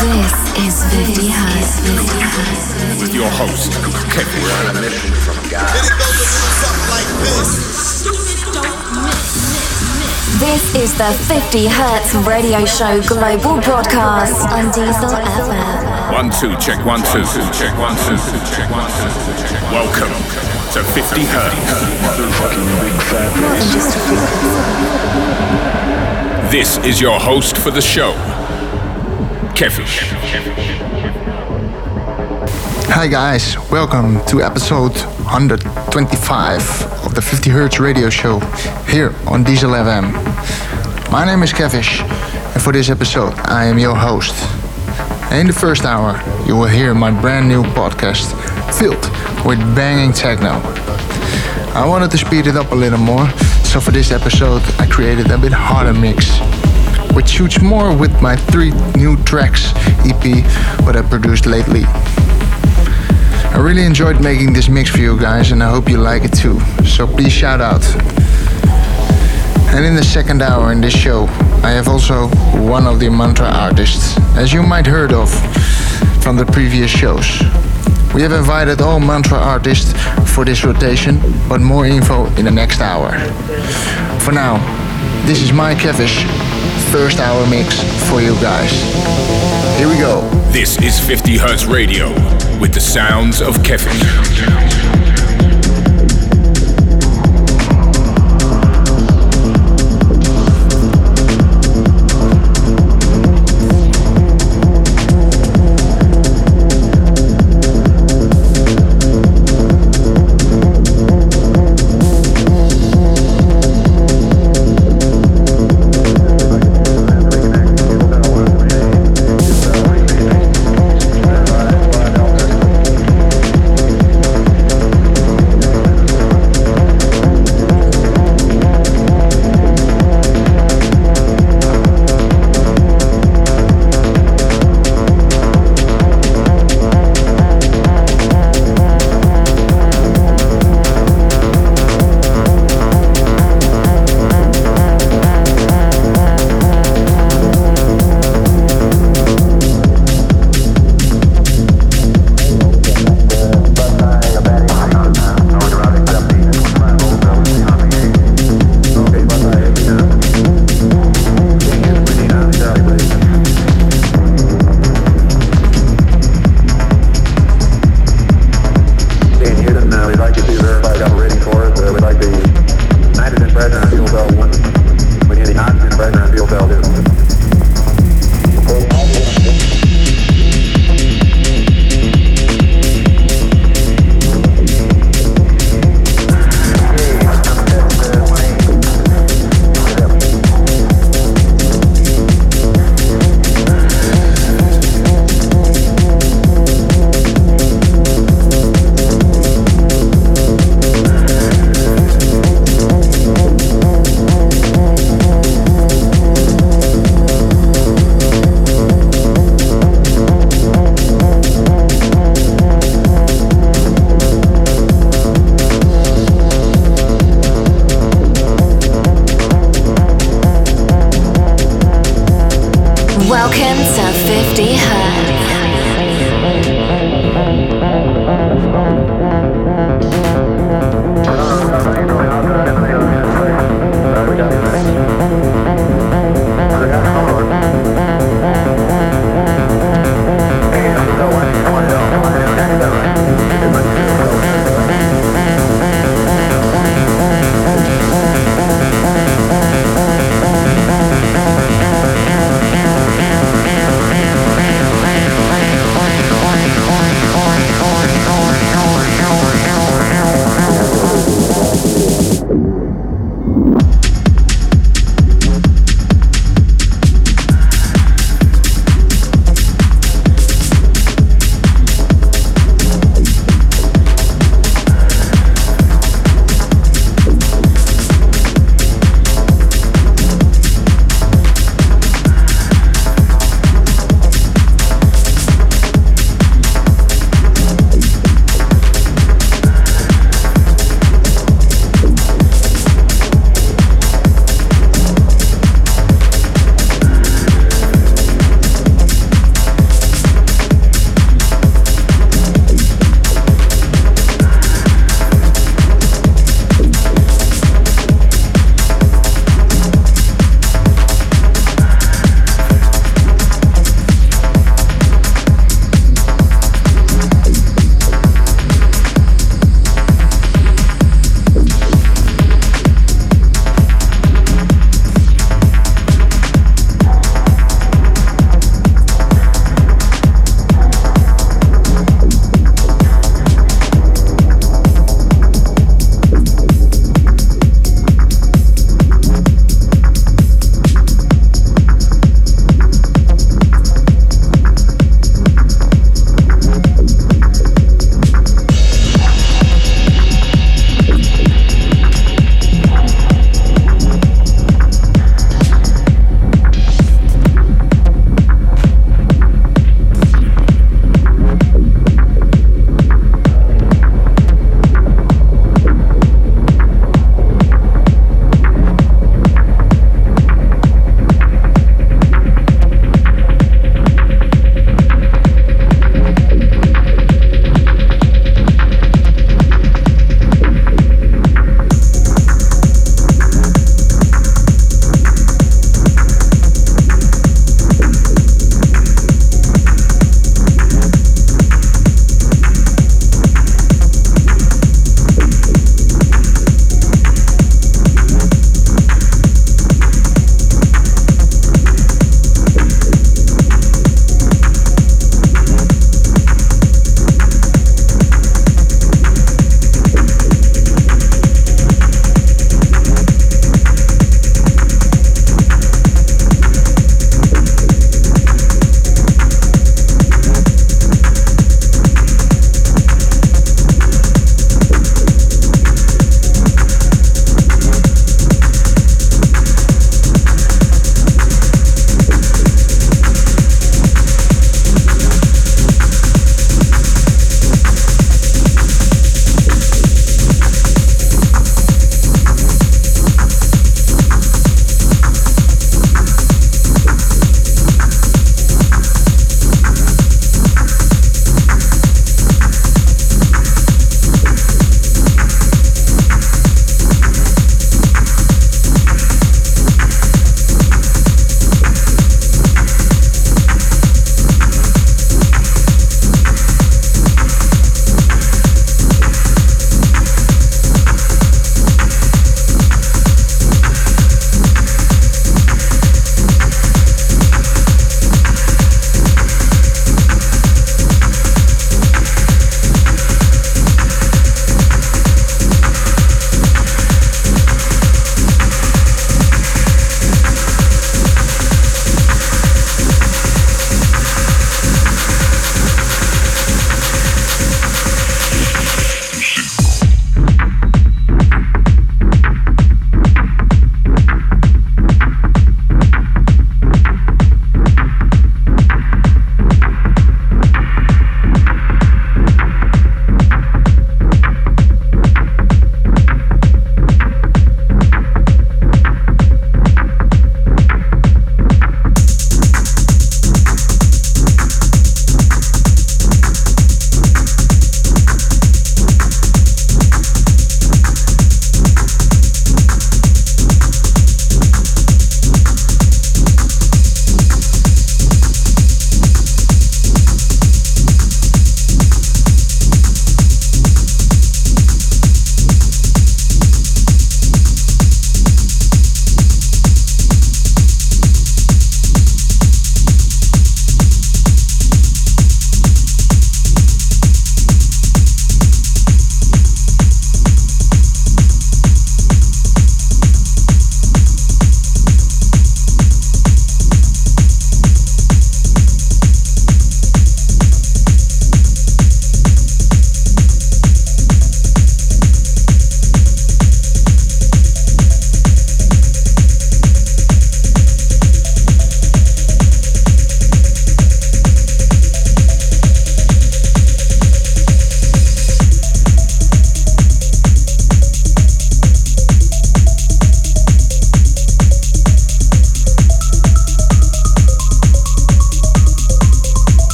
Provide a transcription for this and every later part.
This is 50 Hertz. 50 With your host, Kevin. This is the 50 Hertz Radio Show Global Broadcast on Diesel FM. One, two, check one, two, check one, two, check one, two. Welcome to 50 Hertz. More than just. This is your host for the show, Kevin. Hi guys, welcome to episode 125 of the 50 Hertz radio show here on Diesel FM. My name is Kevish, and for this episode, I am your host. In the first hour, you will hear my brand new podcast filled with banging techno. I wanted to speed it up a little more, so for this episode, I created a bit harder mix, which shoots more with my three new tracks EP, what I produced lately. I really enjoyed making this mix for you guys and I hope you like it too. So please shout out. And in the second hour in this show, I have also one of the mantra artists, as you might heard of from the previous shows. We have invited all mantra artists for this rotation, but more info in the next hour. For now, this is my Kevish first hour mix for you guys. Here we go. This is 50 Hertz Radio with the sounds of Kevin.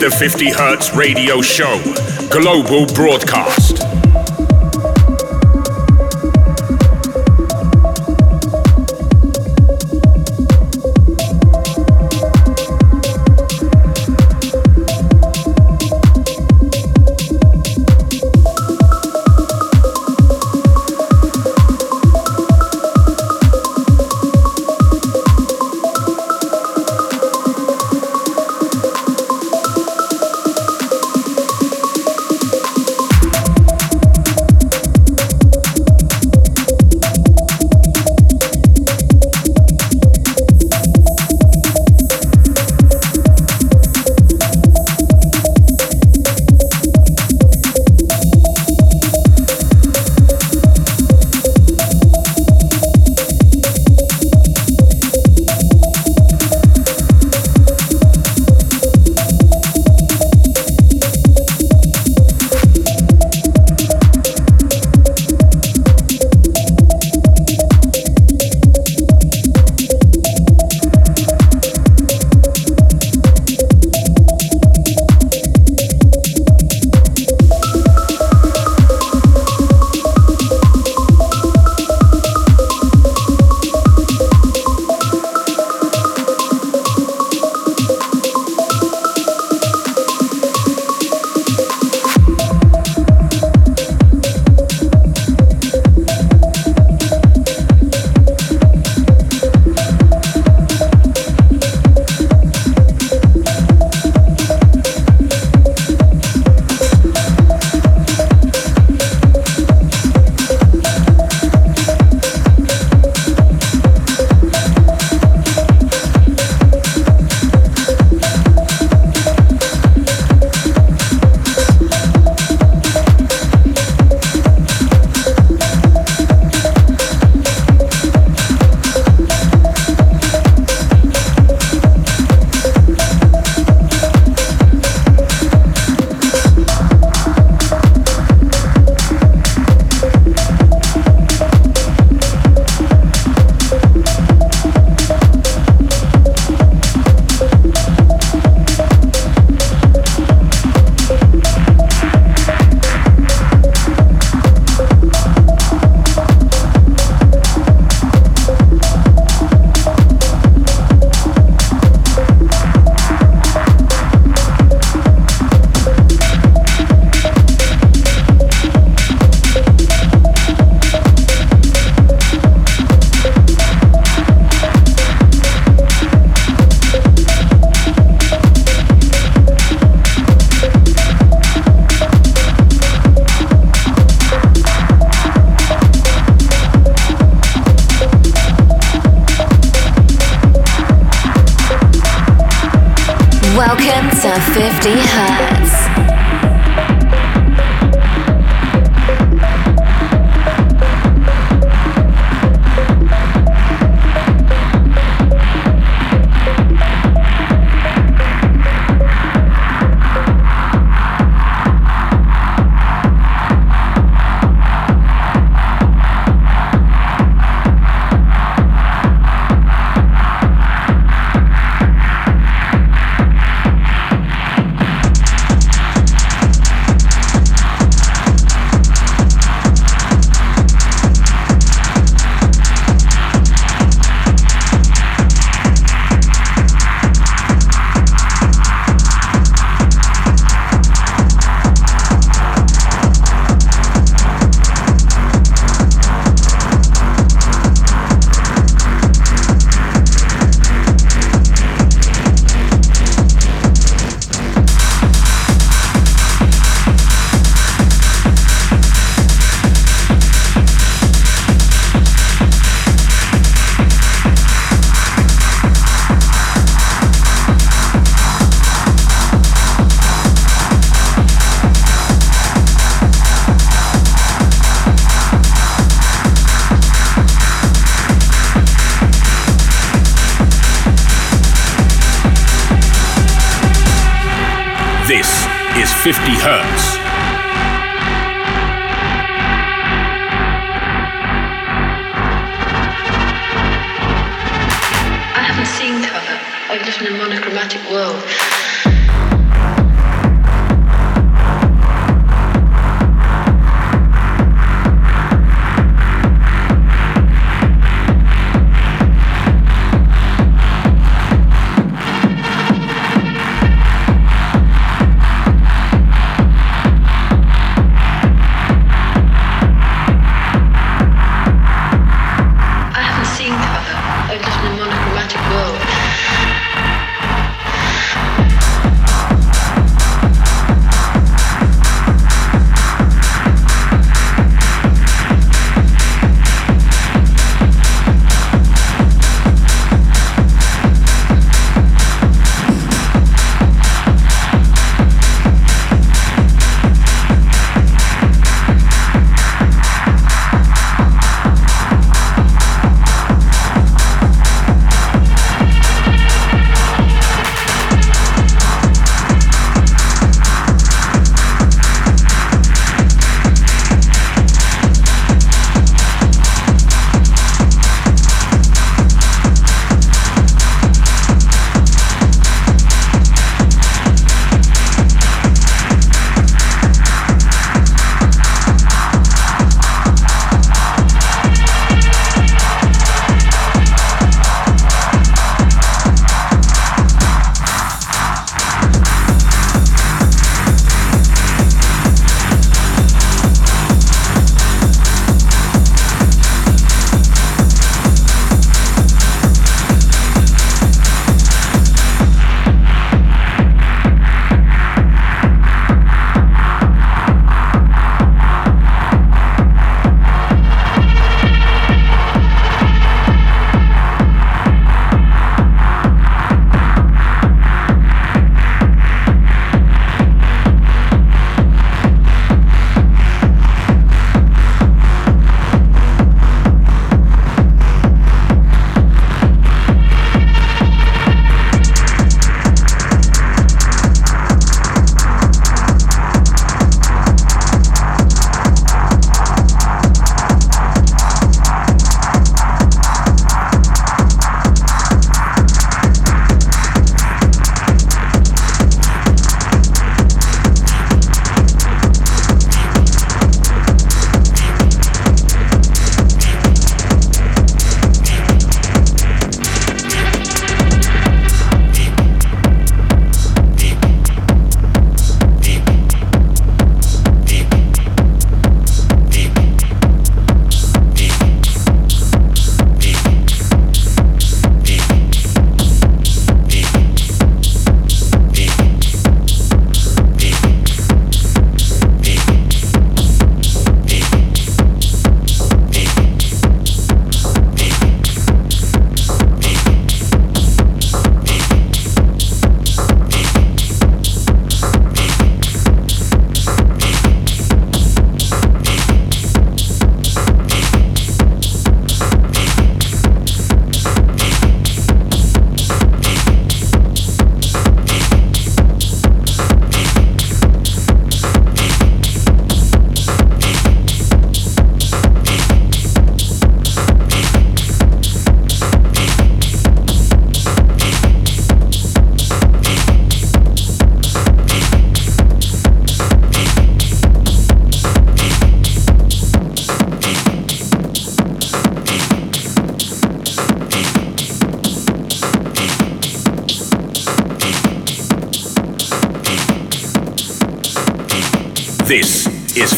The 50 Hertz Radio Show, global broadcast.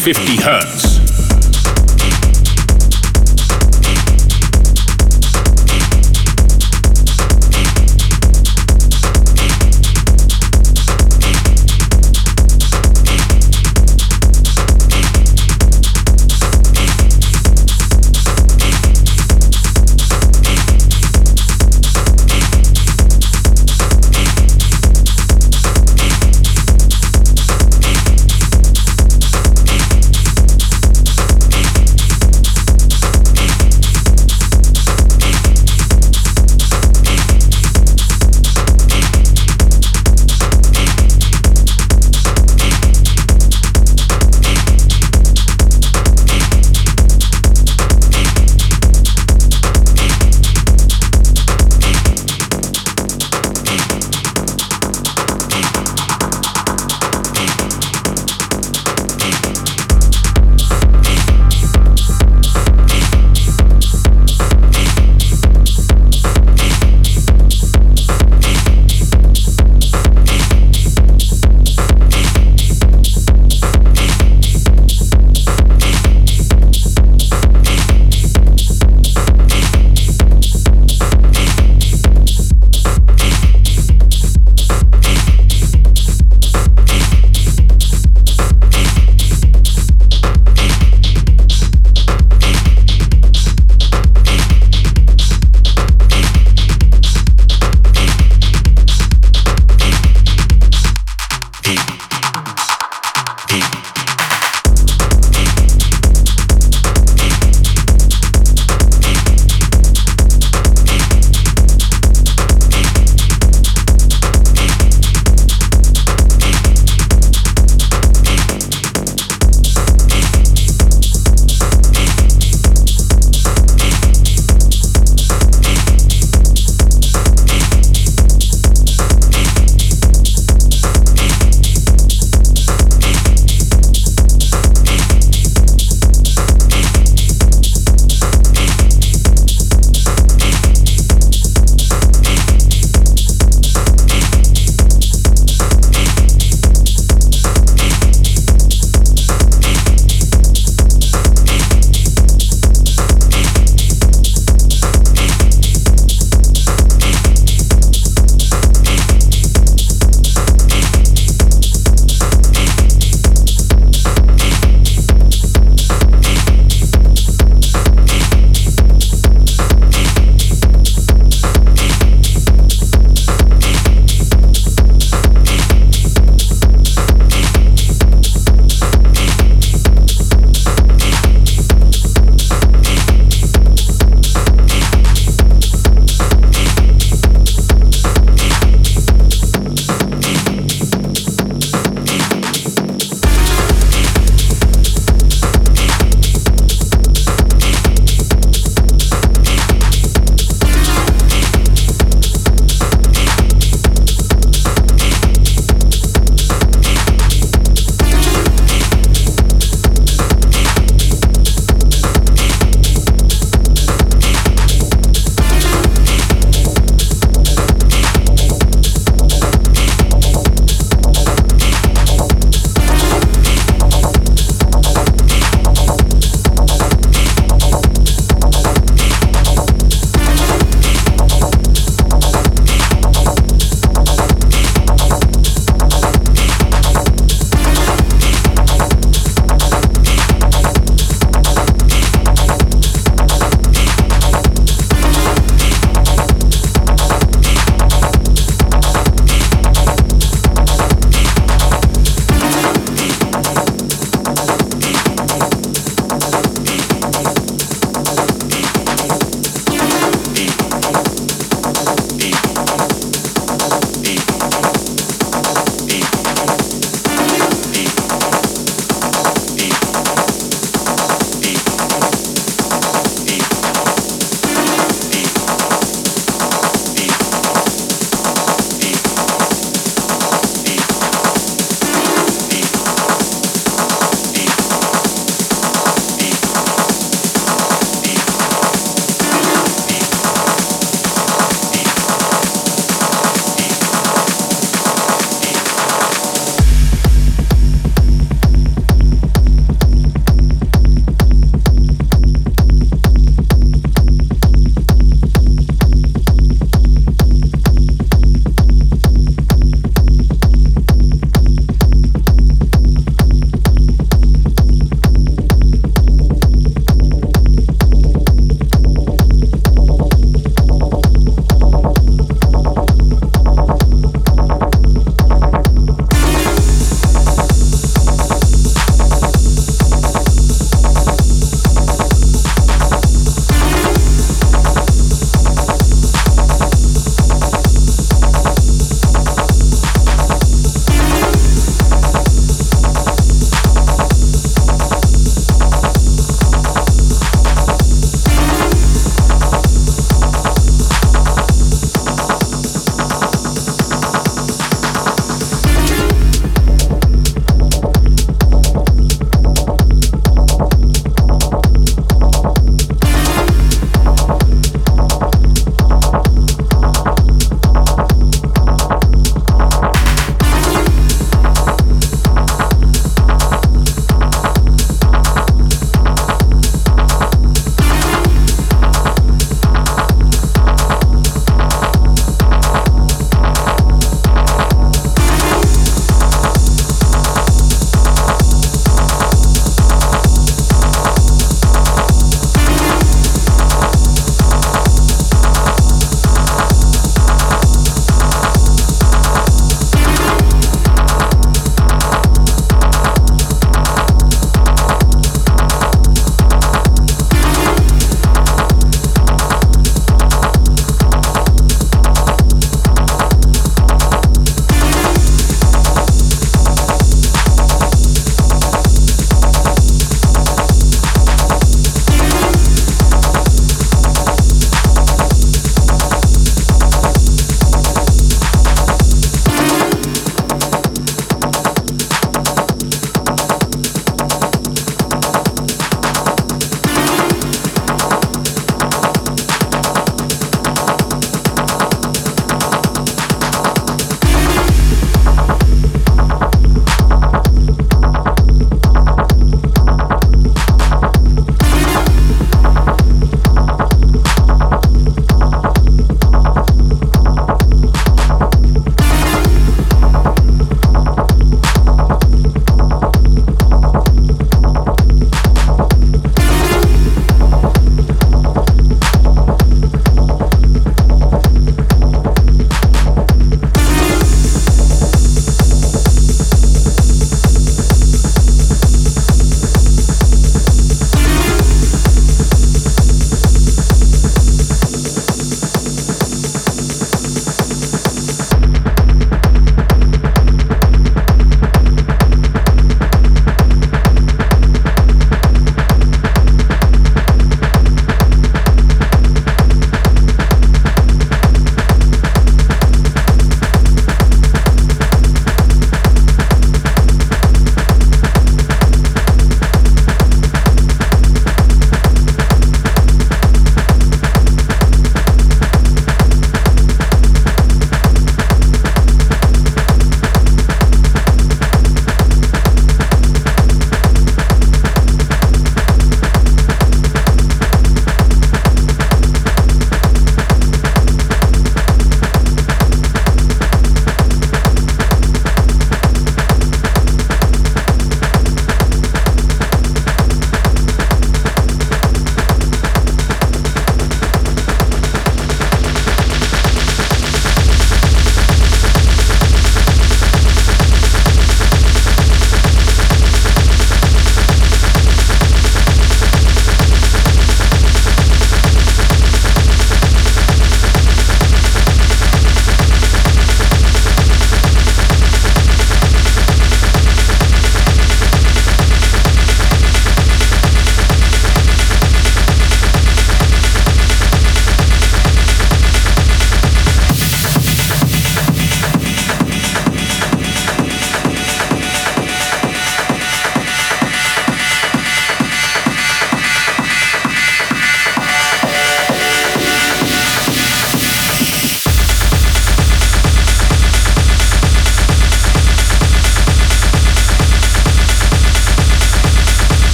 50 Hertz.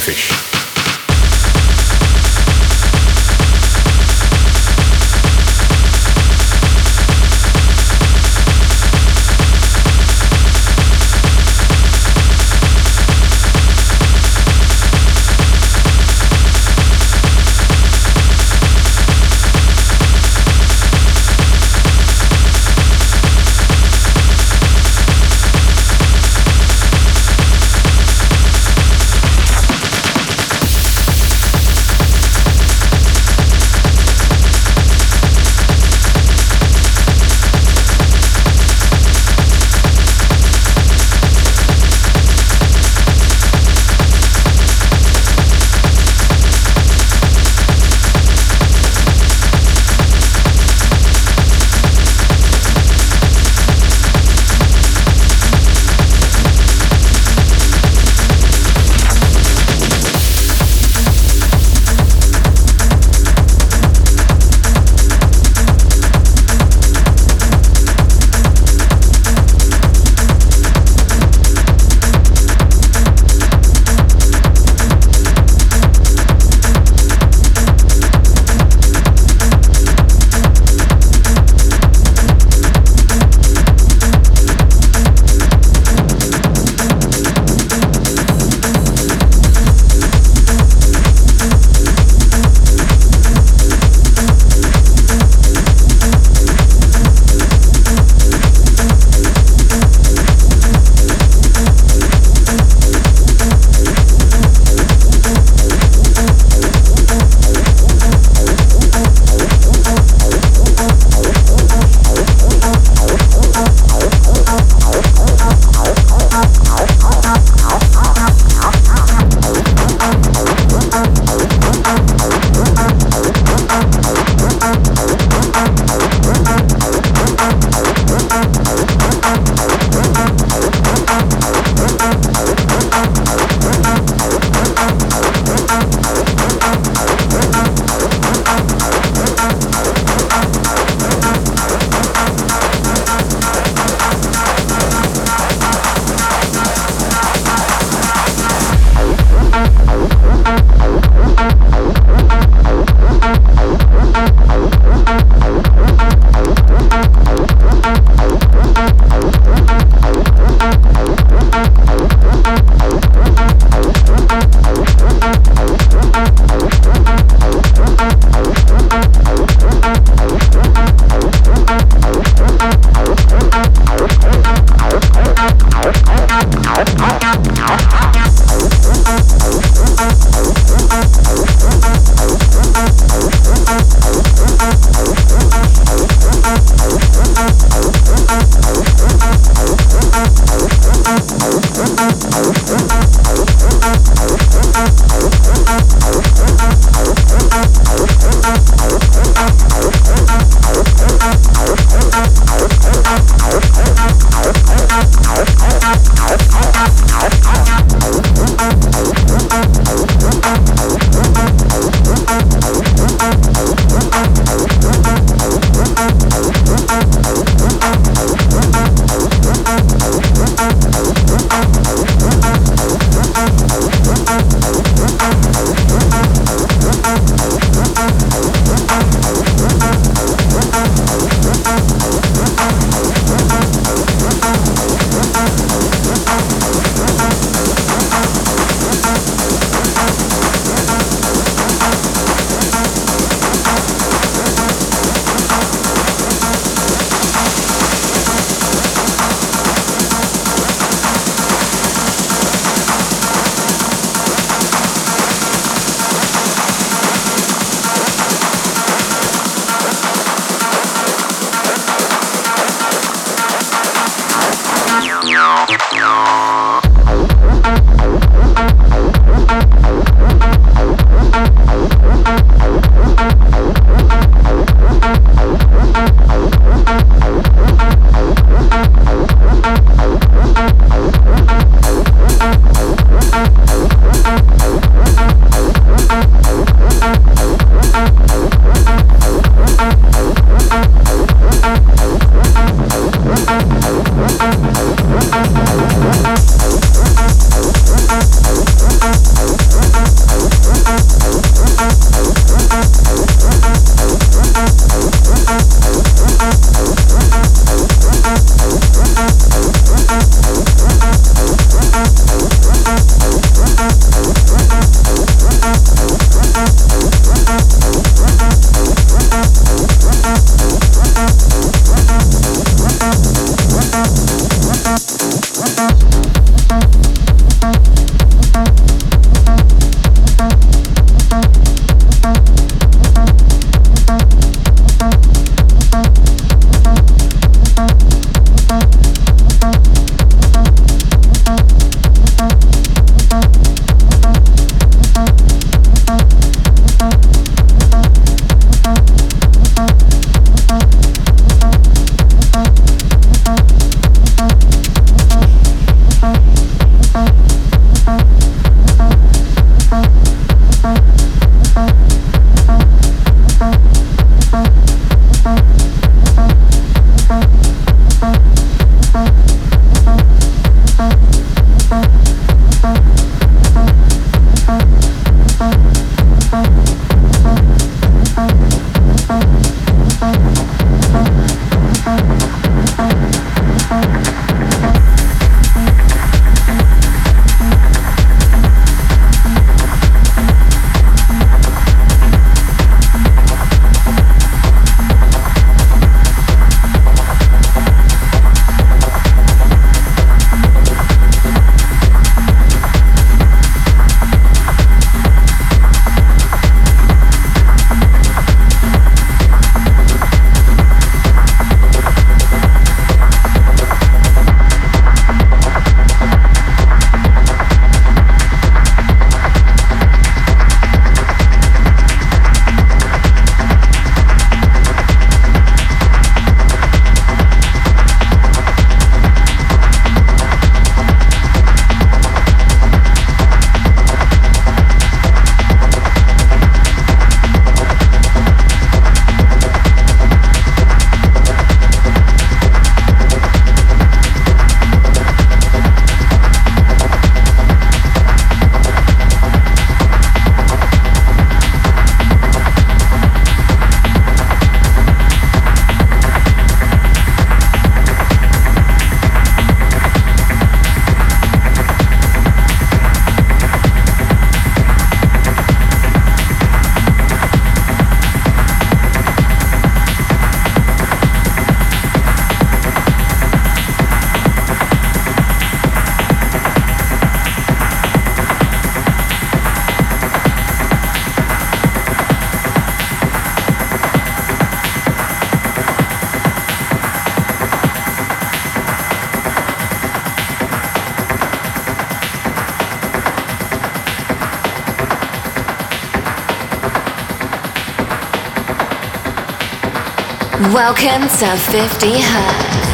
Sounds Welcome to 50 Hertz.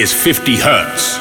Is 50 Hertz.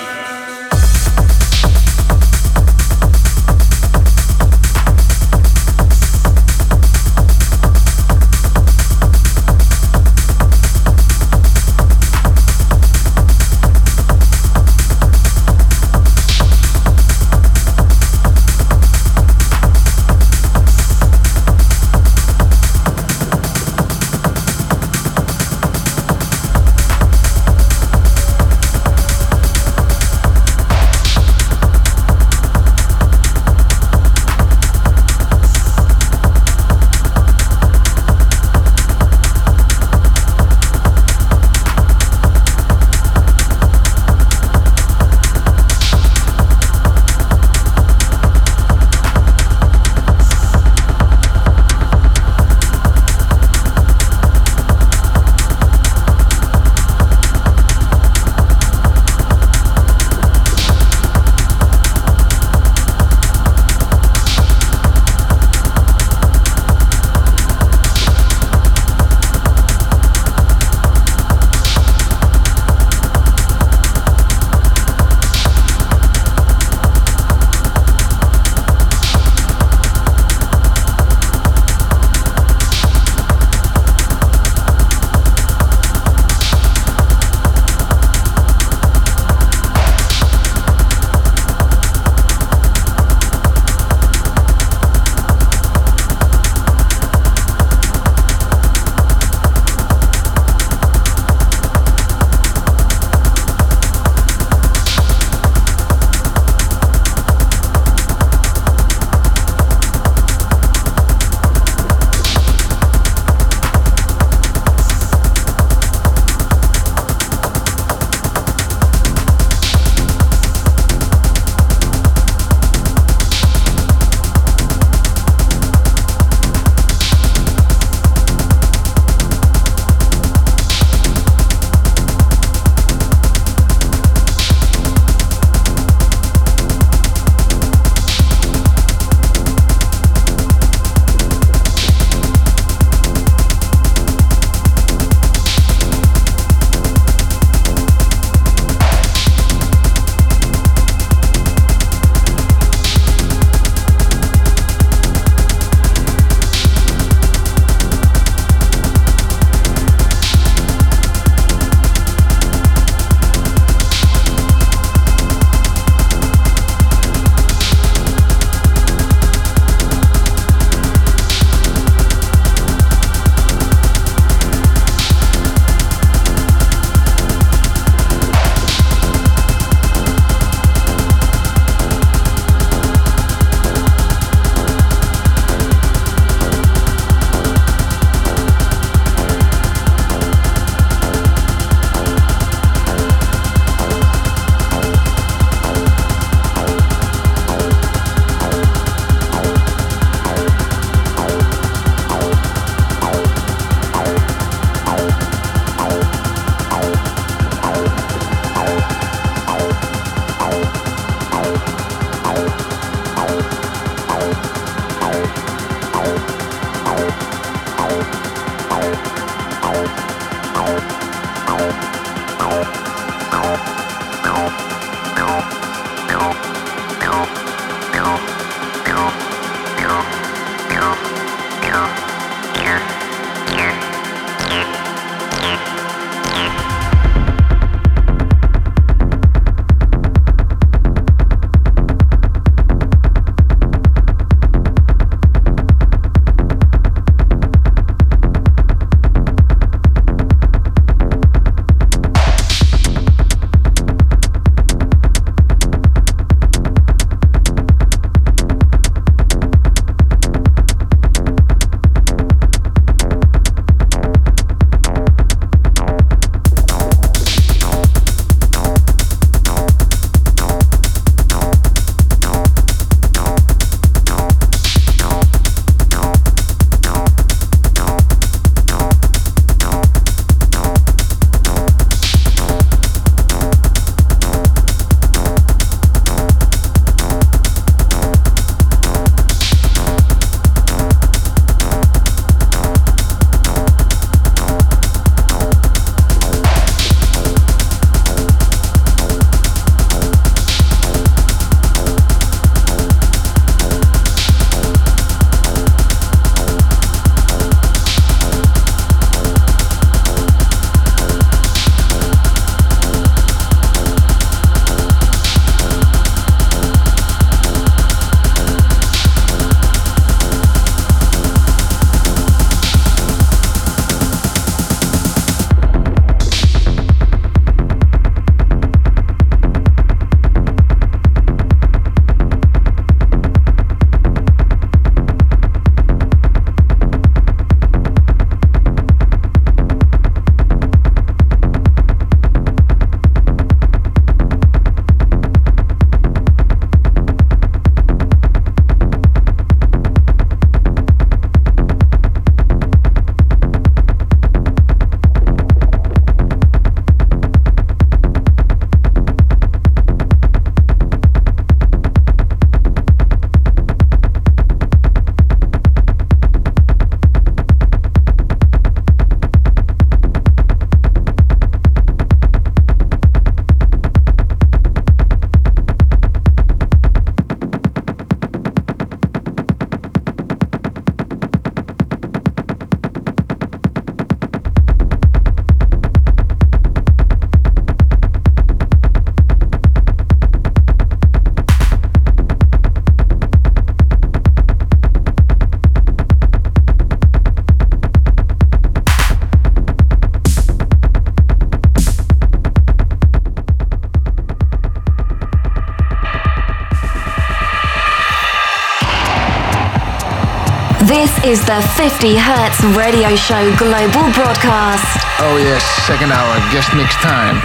This is the 50 Hertz Radio Show Global Broadcast. Oh, yes, second hour, guest mix time.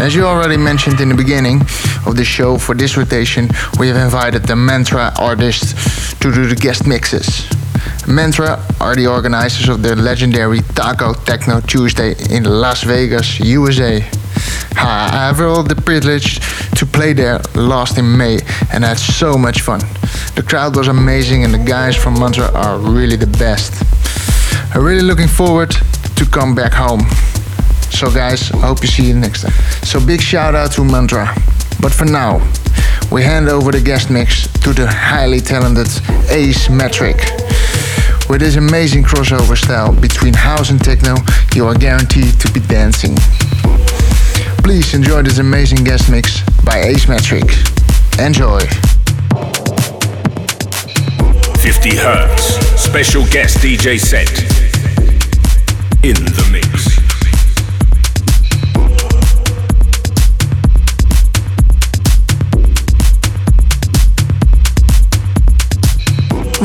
As you already mentioned in the beginning of the show, for this rotation, we have invited the Mantra artists to do the guest mixes. Mantra are the organizers of the legendary Taco Techno Tuesday in Las Vegas, USA. I have all the privilege to play there last in May and had so much fun. The crowd was amazing and the guys from Mantra are really the best. I'm really looking forward to come back home. So guys, I hope you see you next time. So big shout out to Mantra. But for now, we hand over the guest mix to the highly talented Ace Metric. With his amazing crossover style between house and techno, you are guaranteed to be dancing. Please enjoy this amazing guest mix by Ace Metric. Enjoy. 50 Hertz, special guest DJ set. In the mix.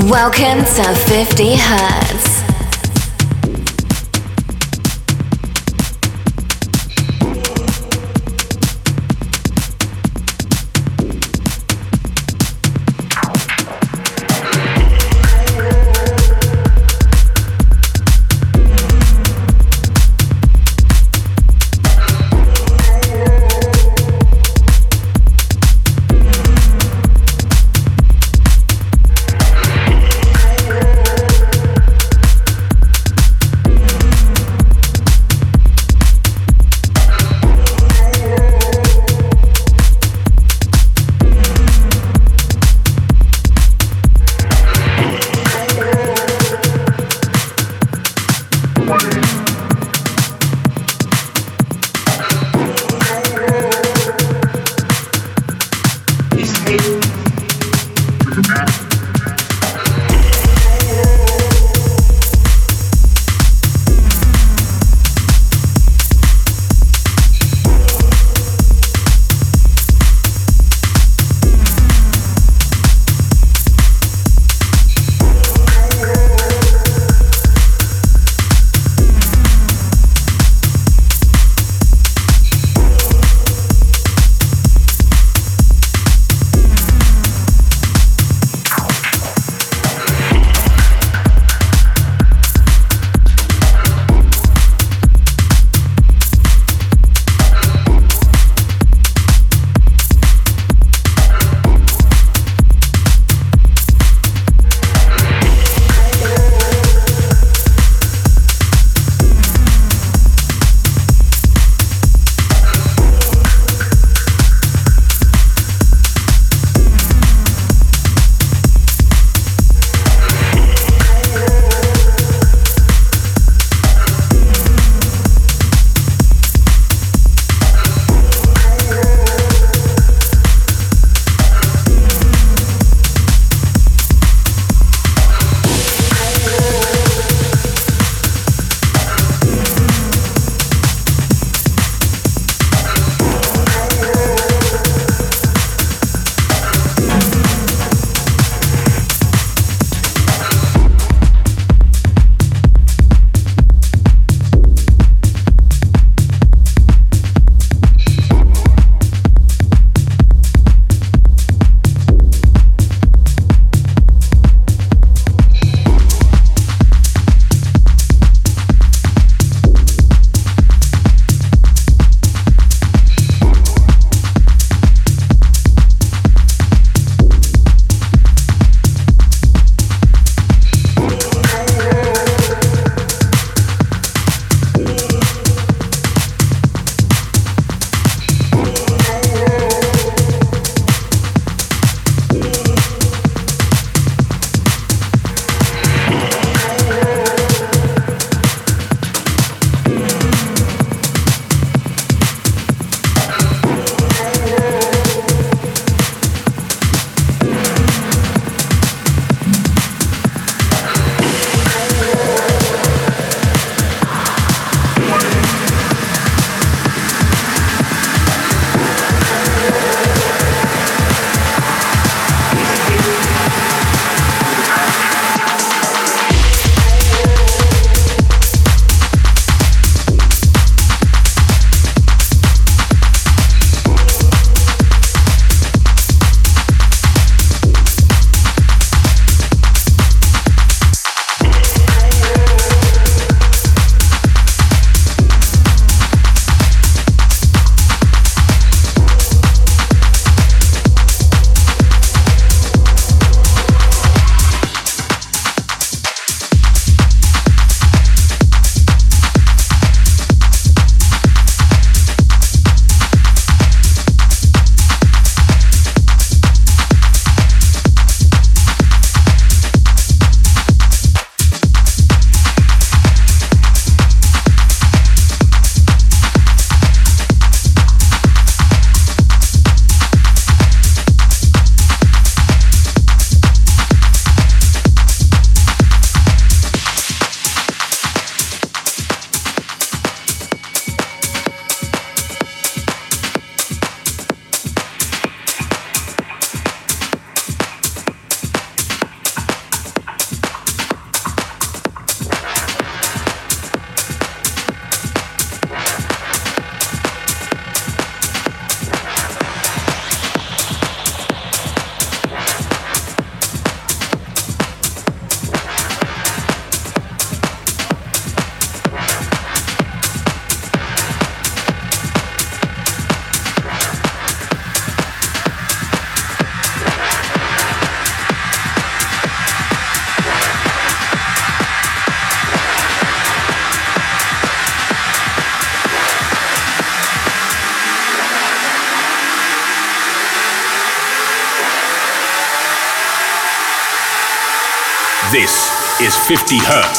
Welcome to 50 Hertz. 50 Hertz.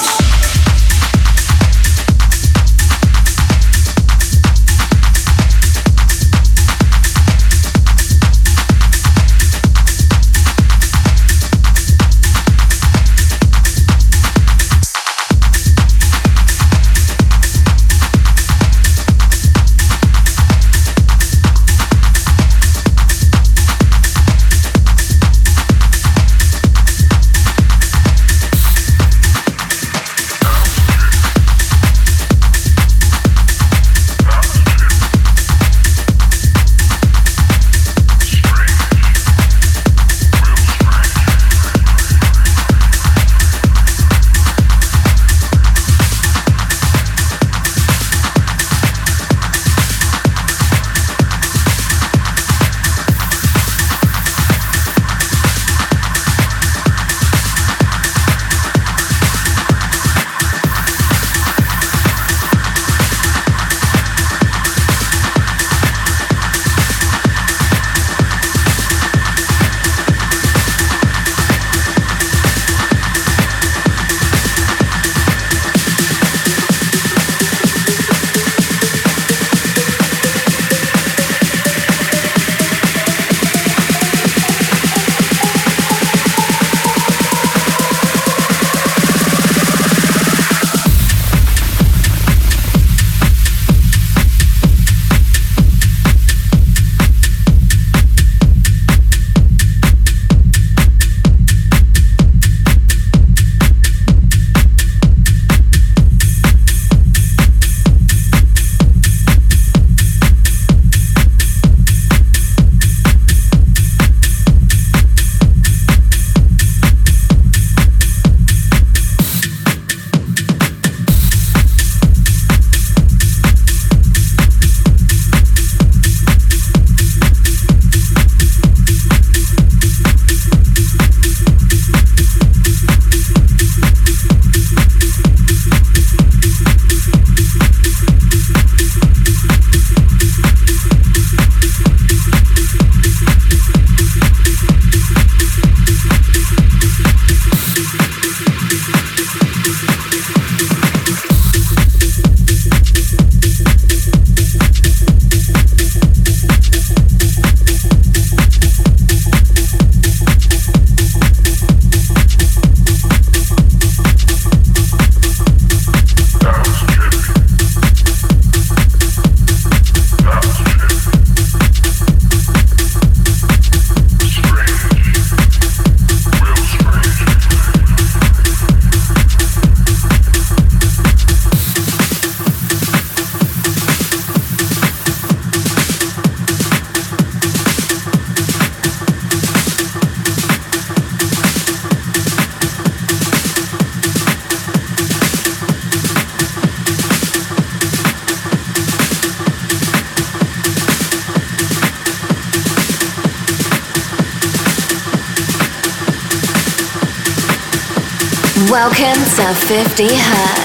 Welcome 50 Hertz.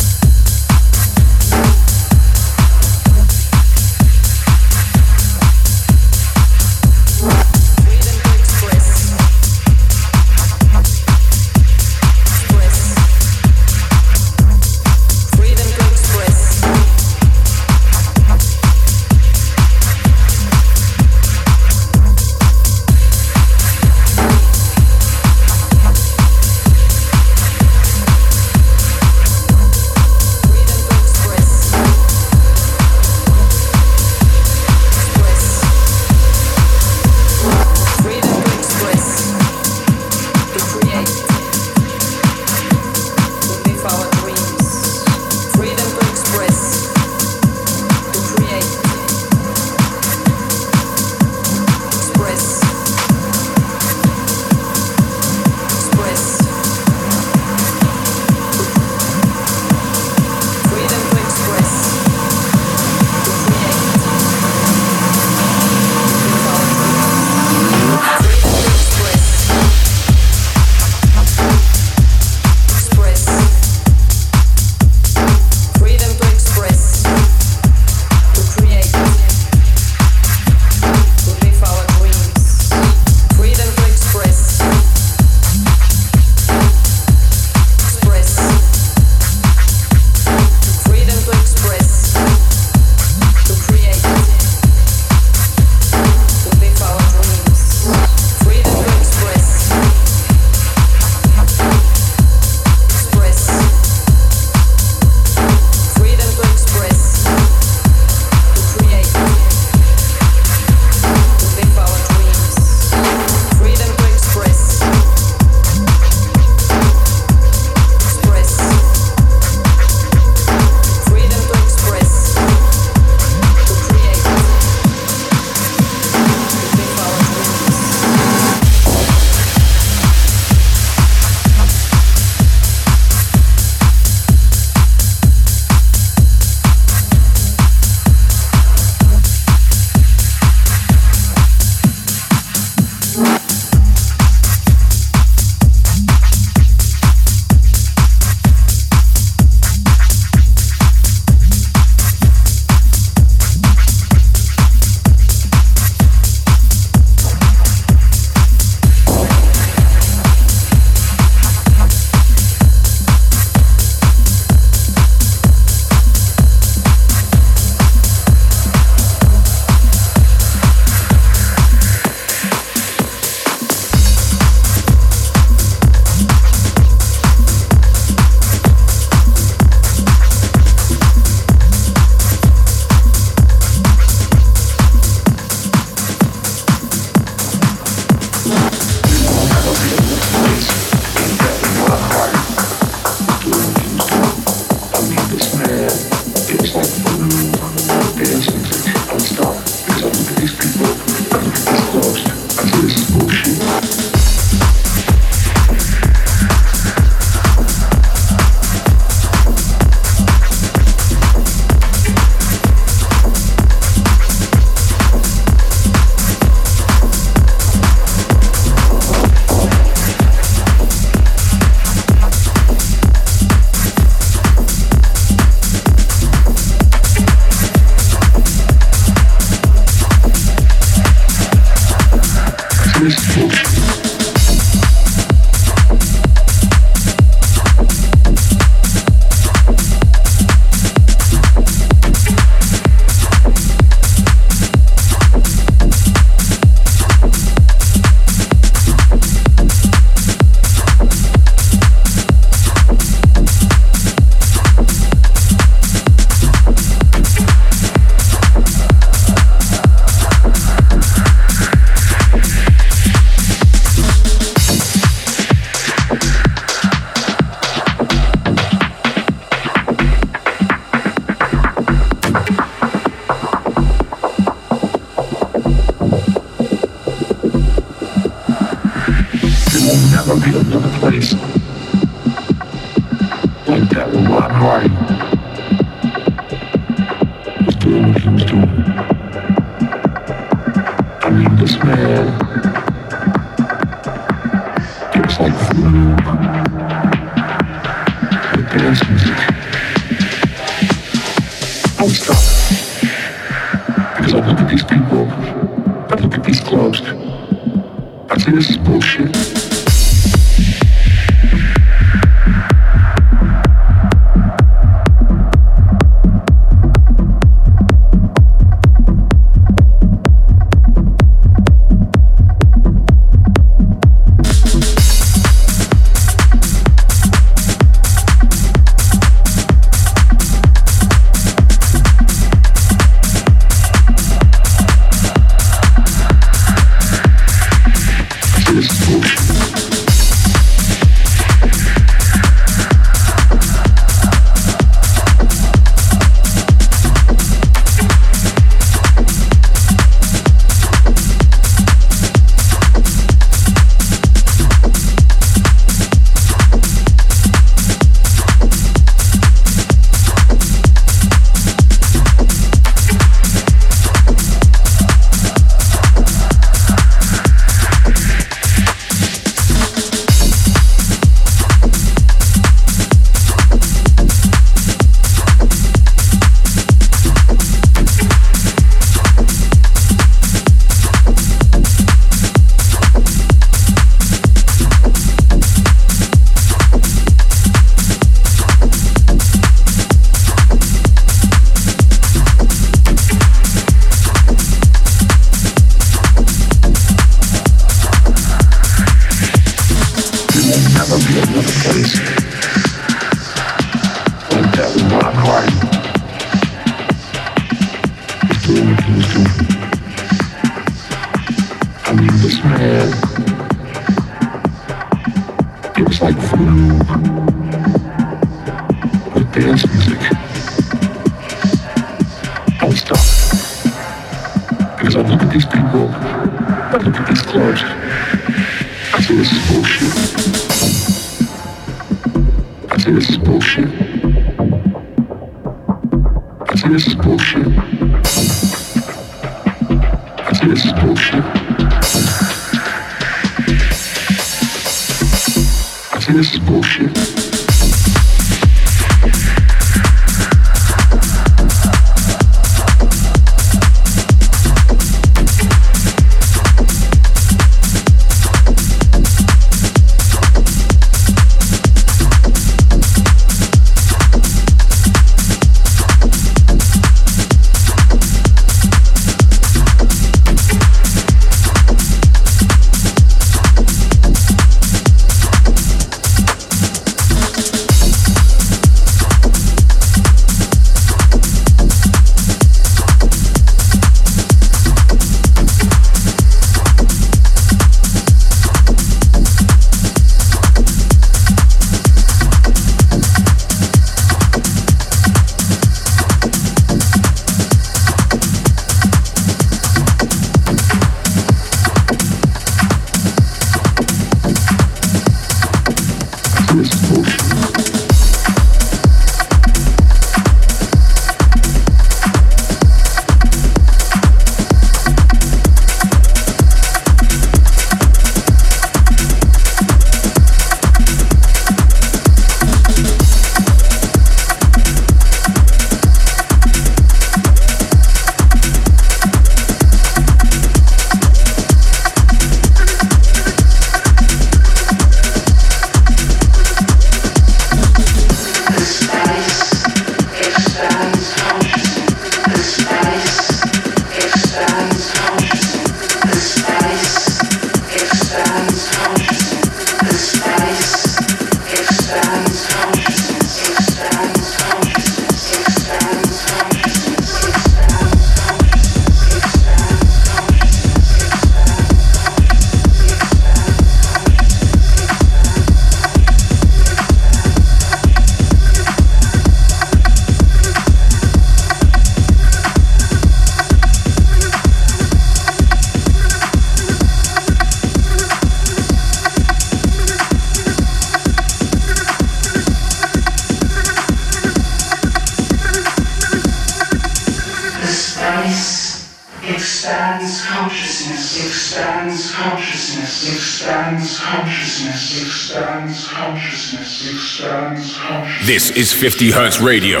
This is 50 Hertz Radio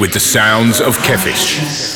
with the sounds of Kefish.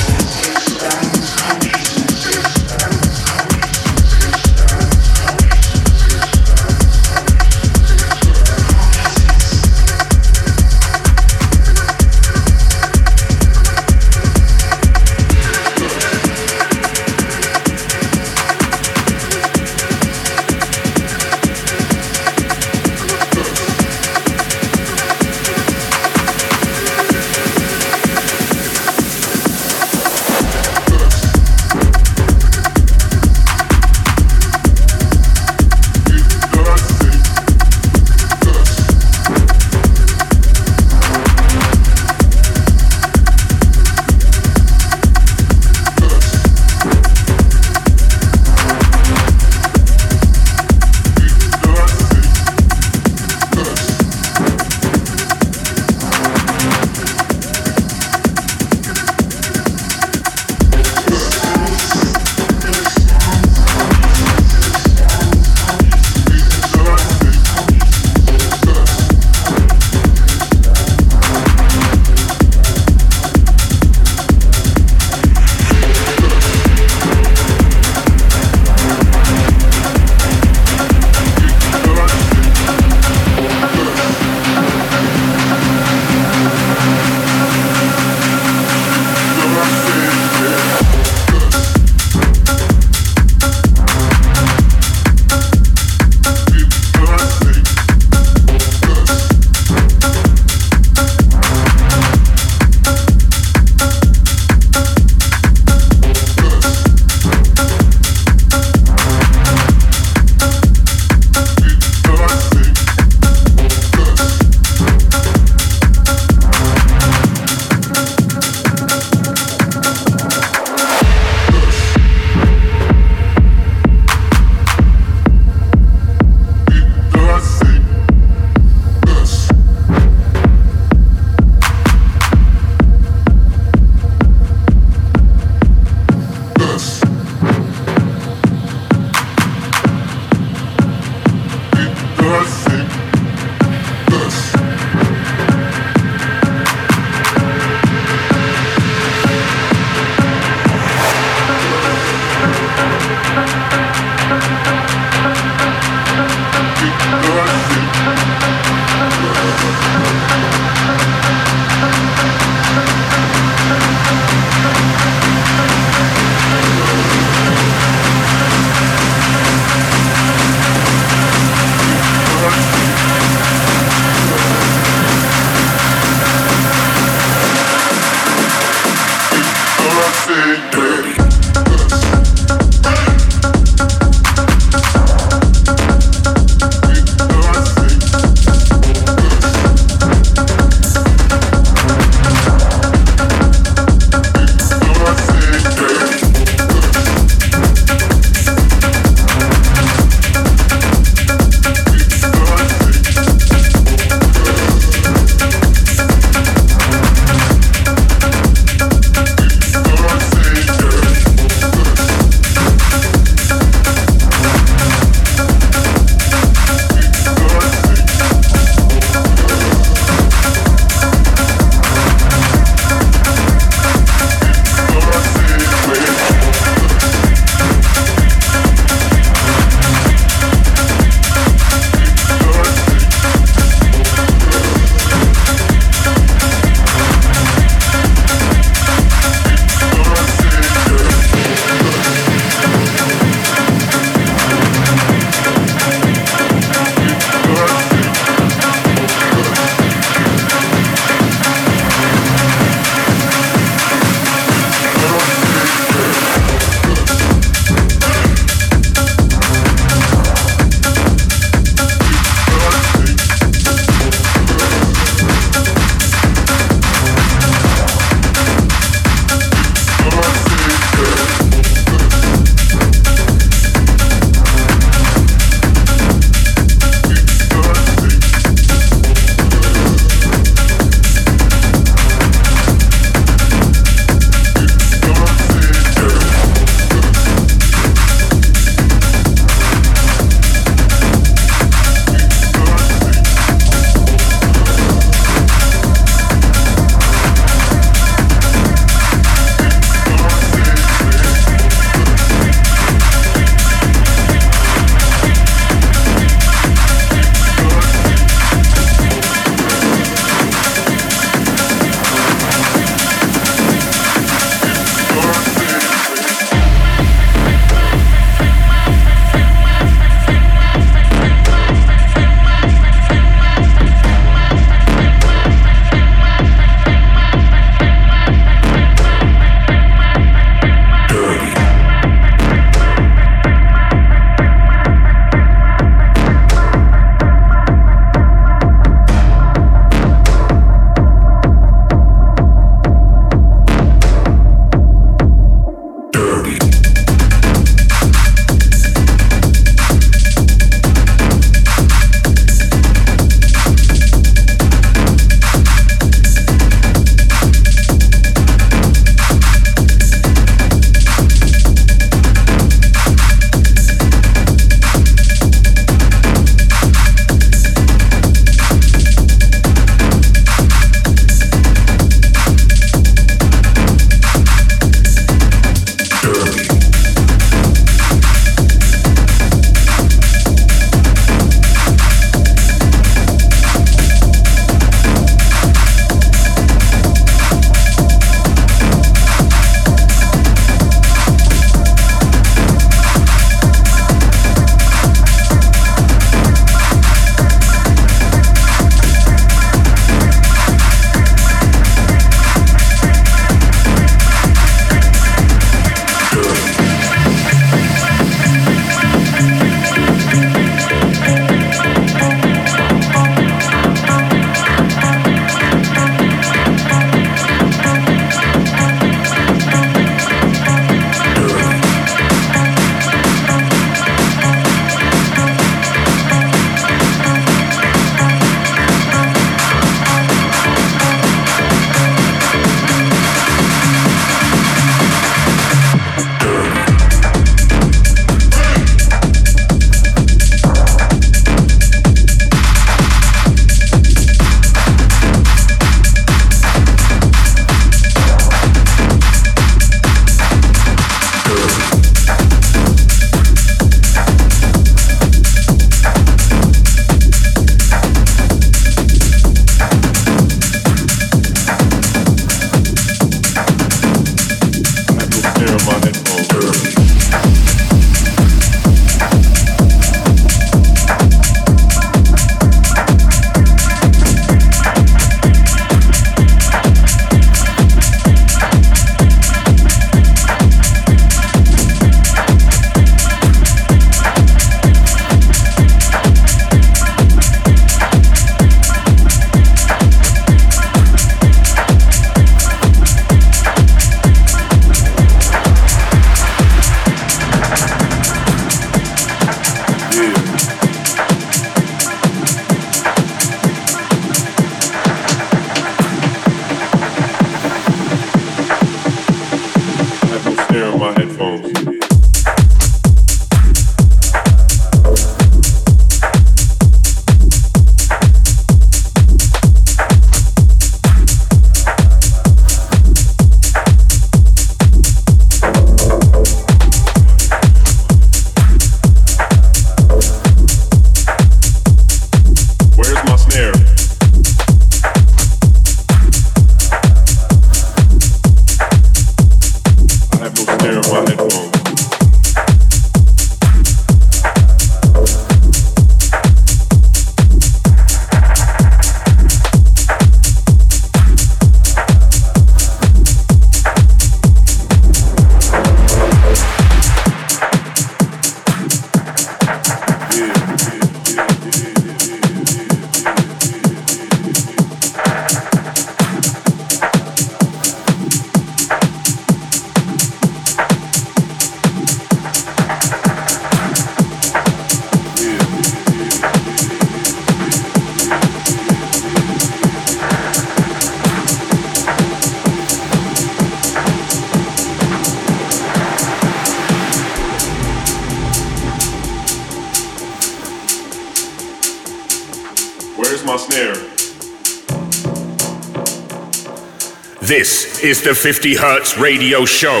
Is the 50 Hertz Radio Show,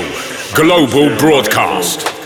global broadcast.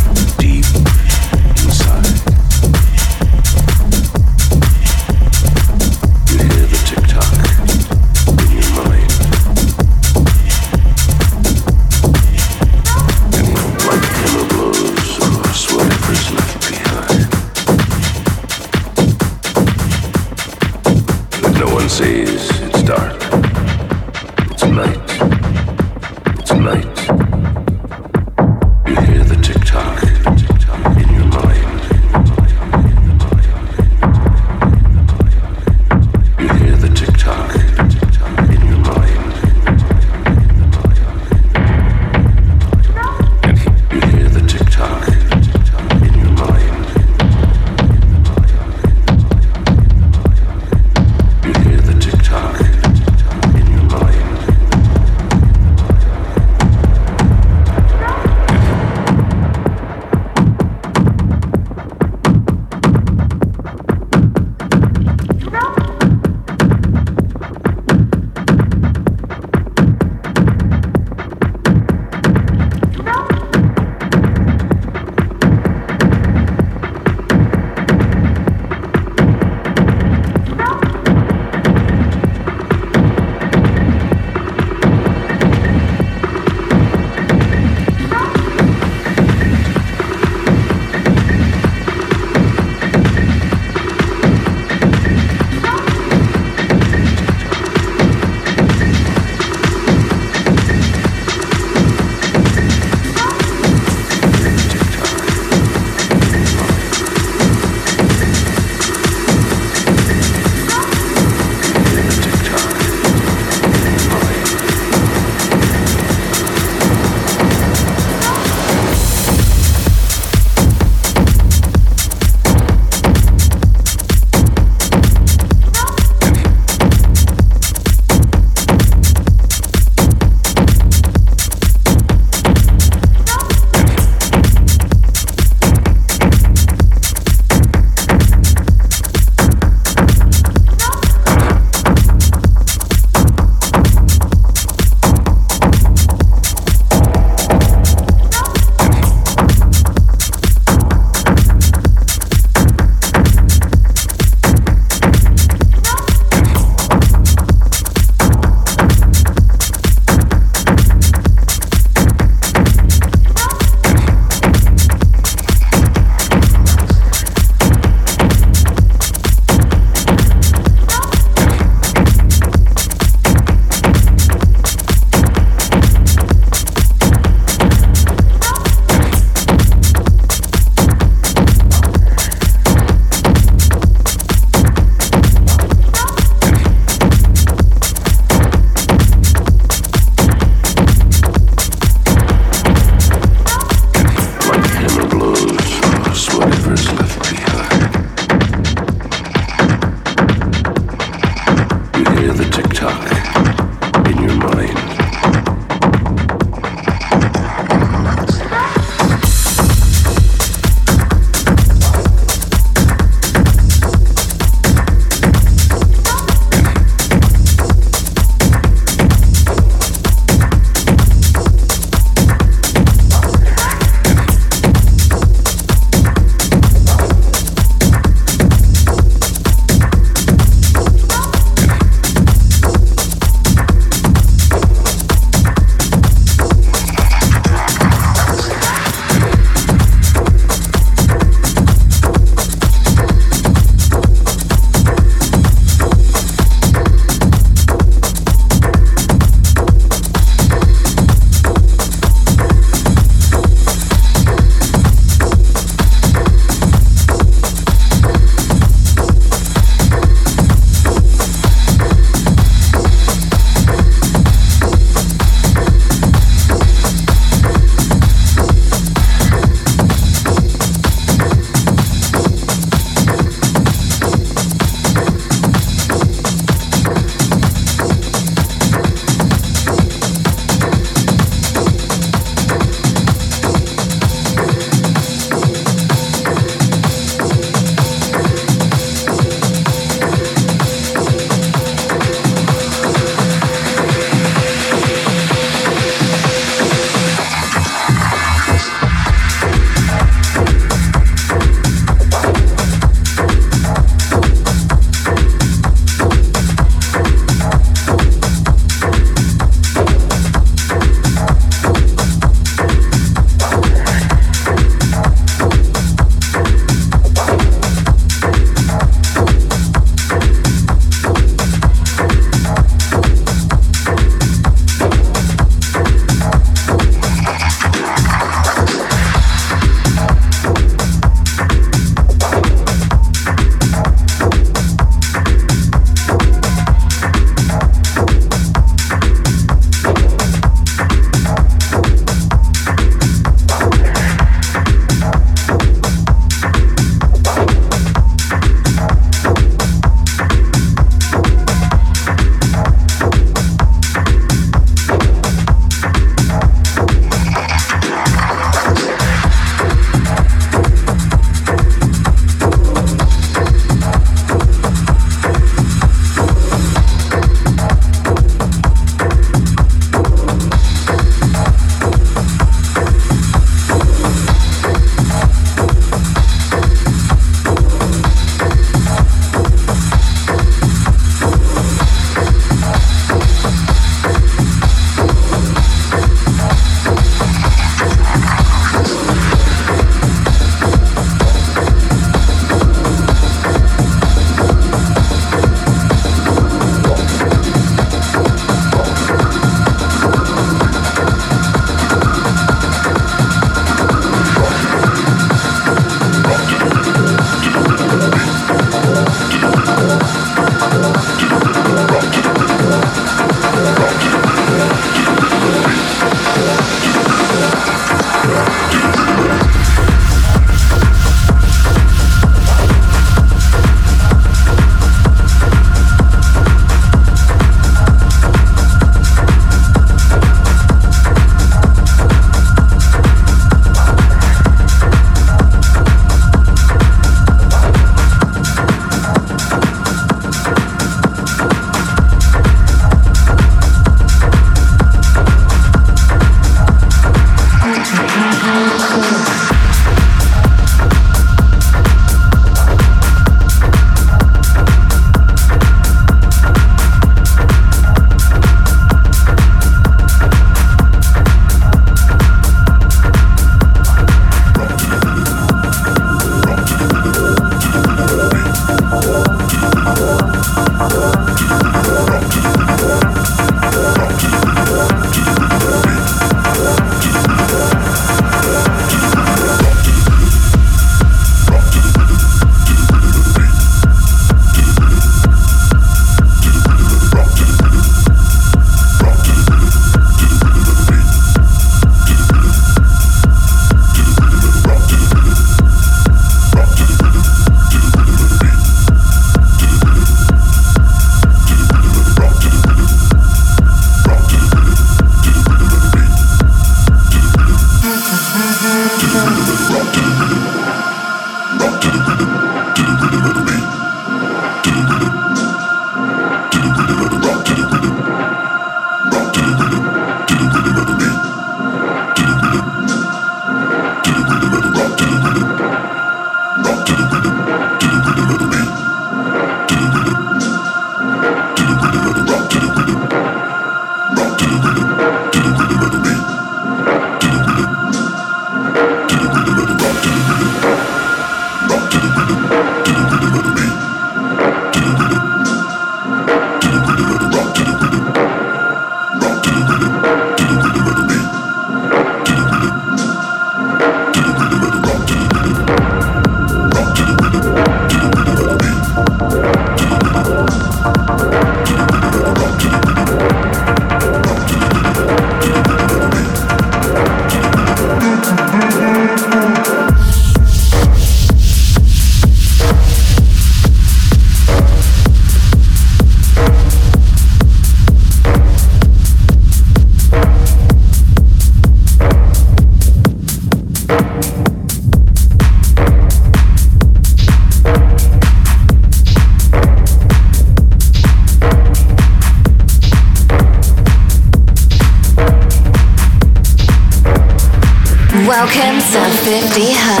50 Hertz.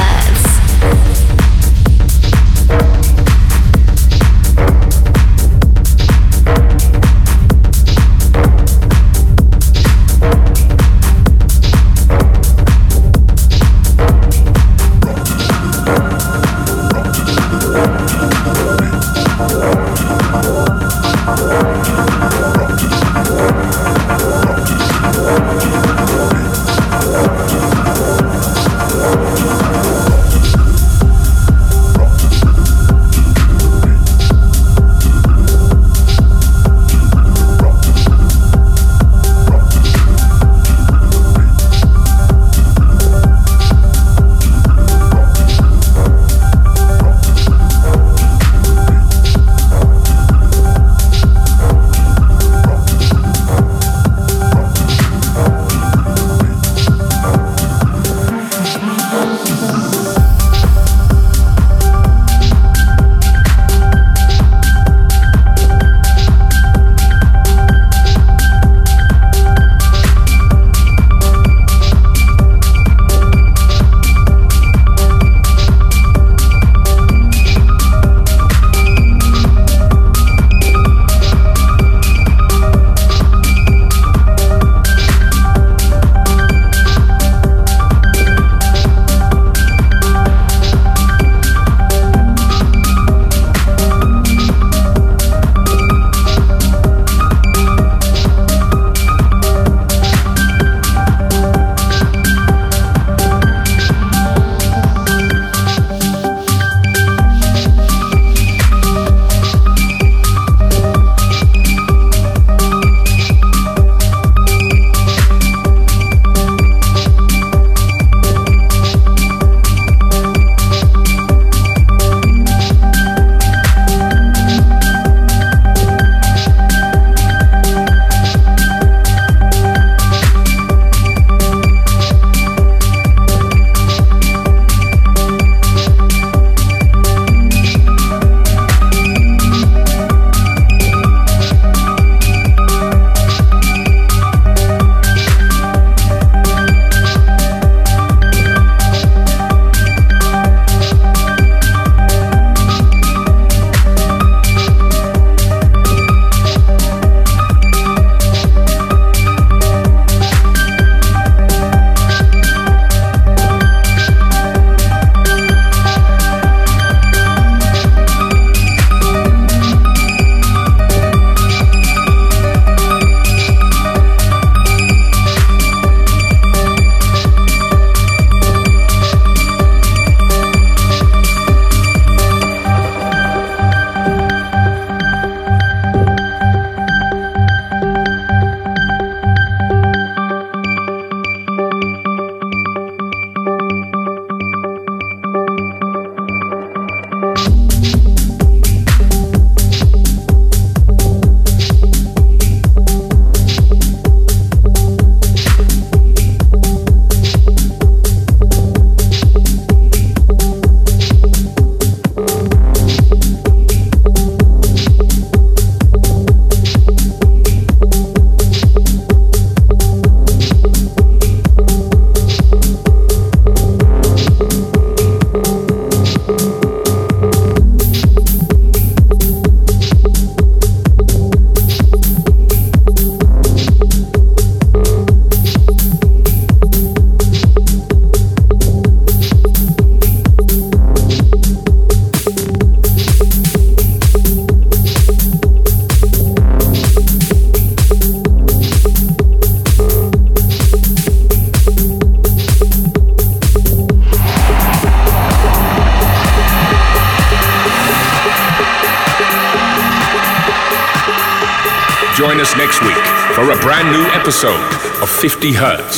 50 Hertz.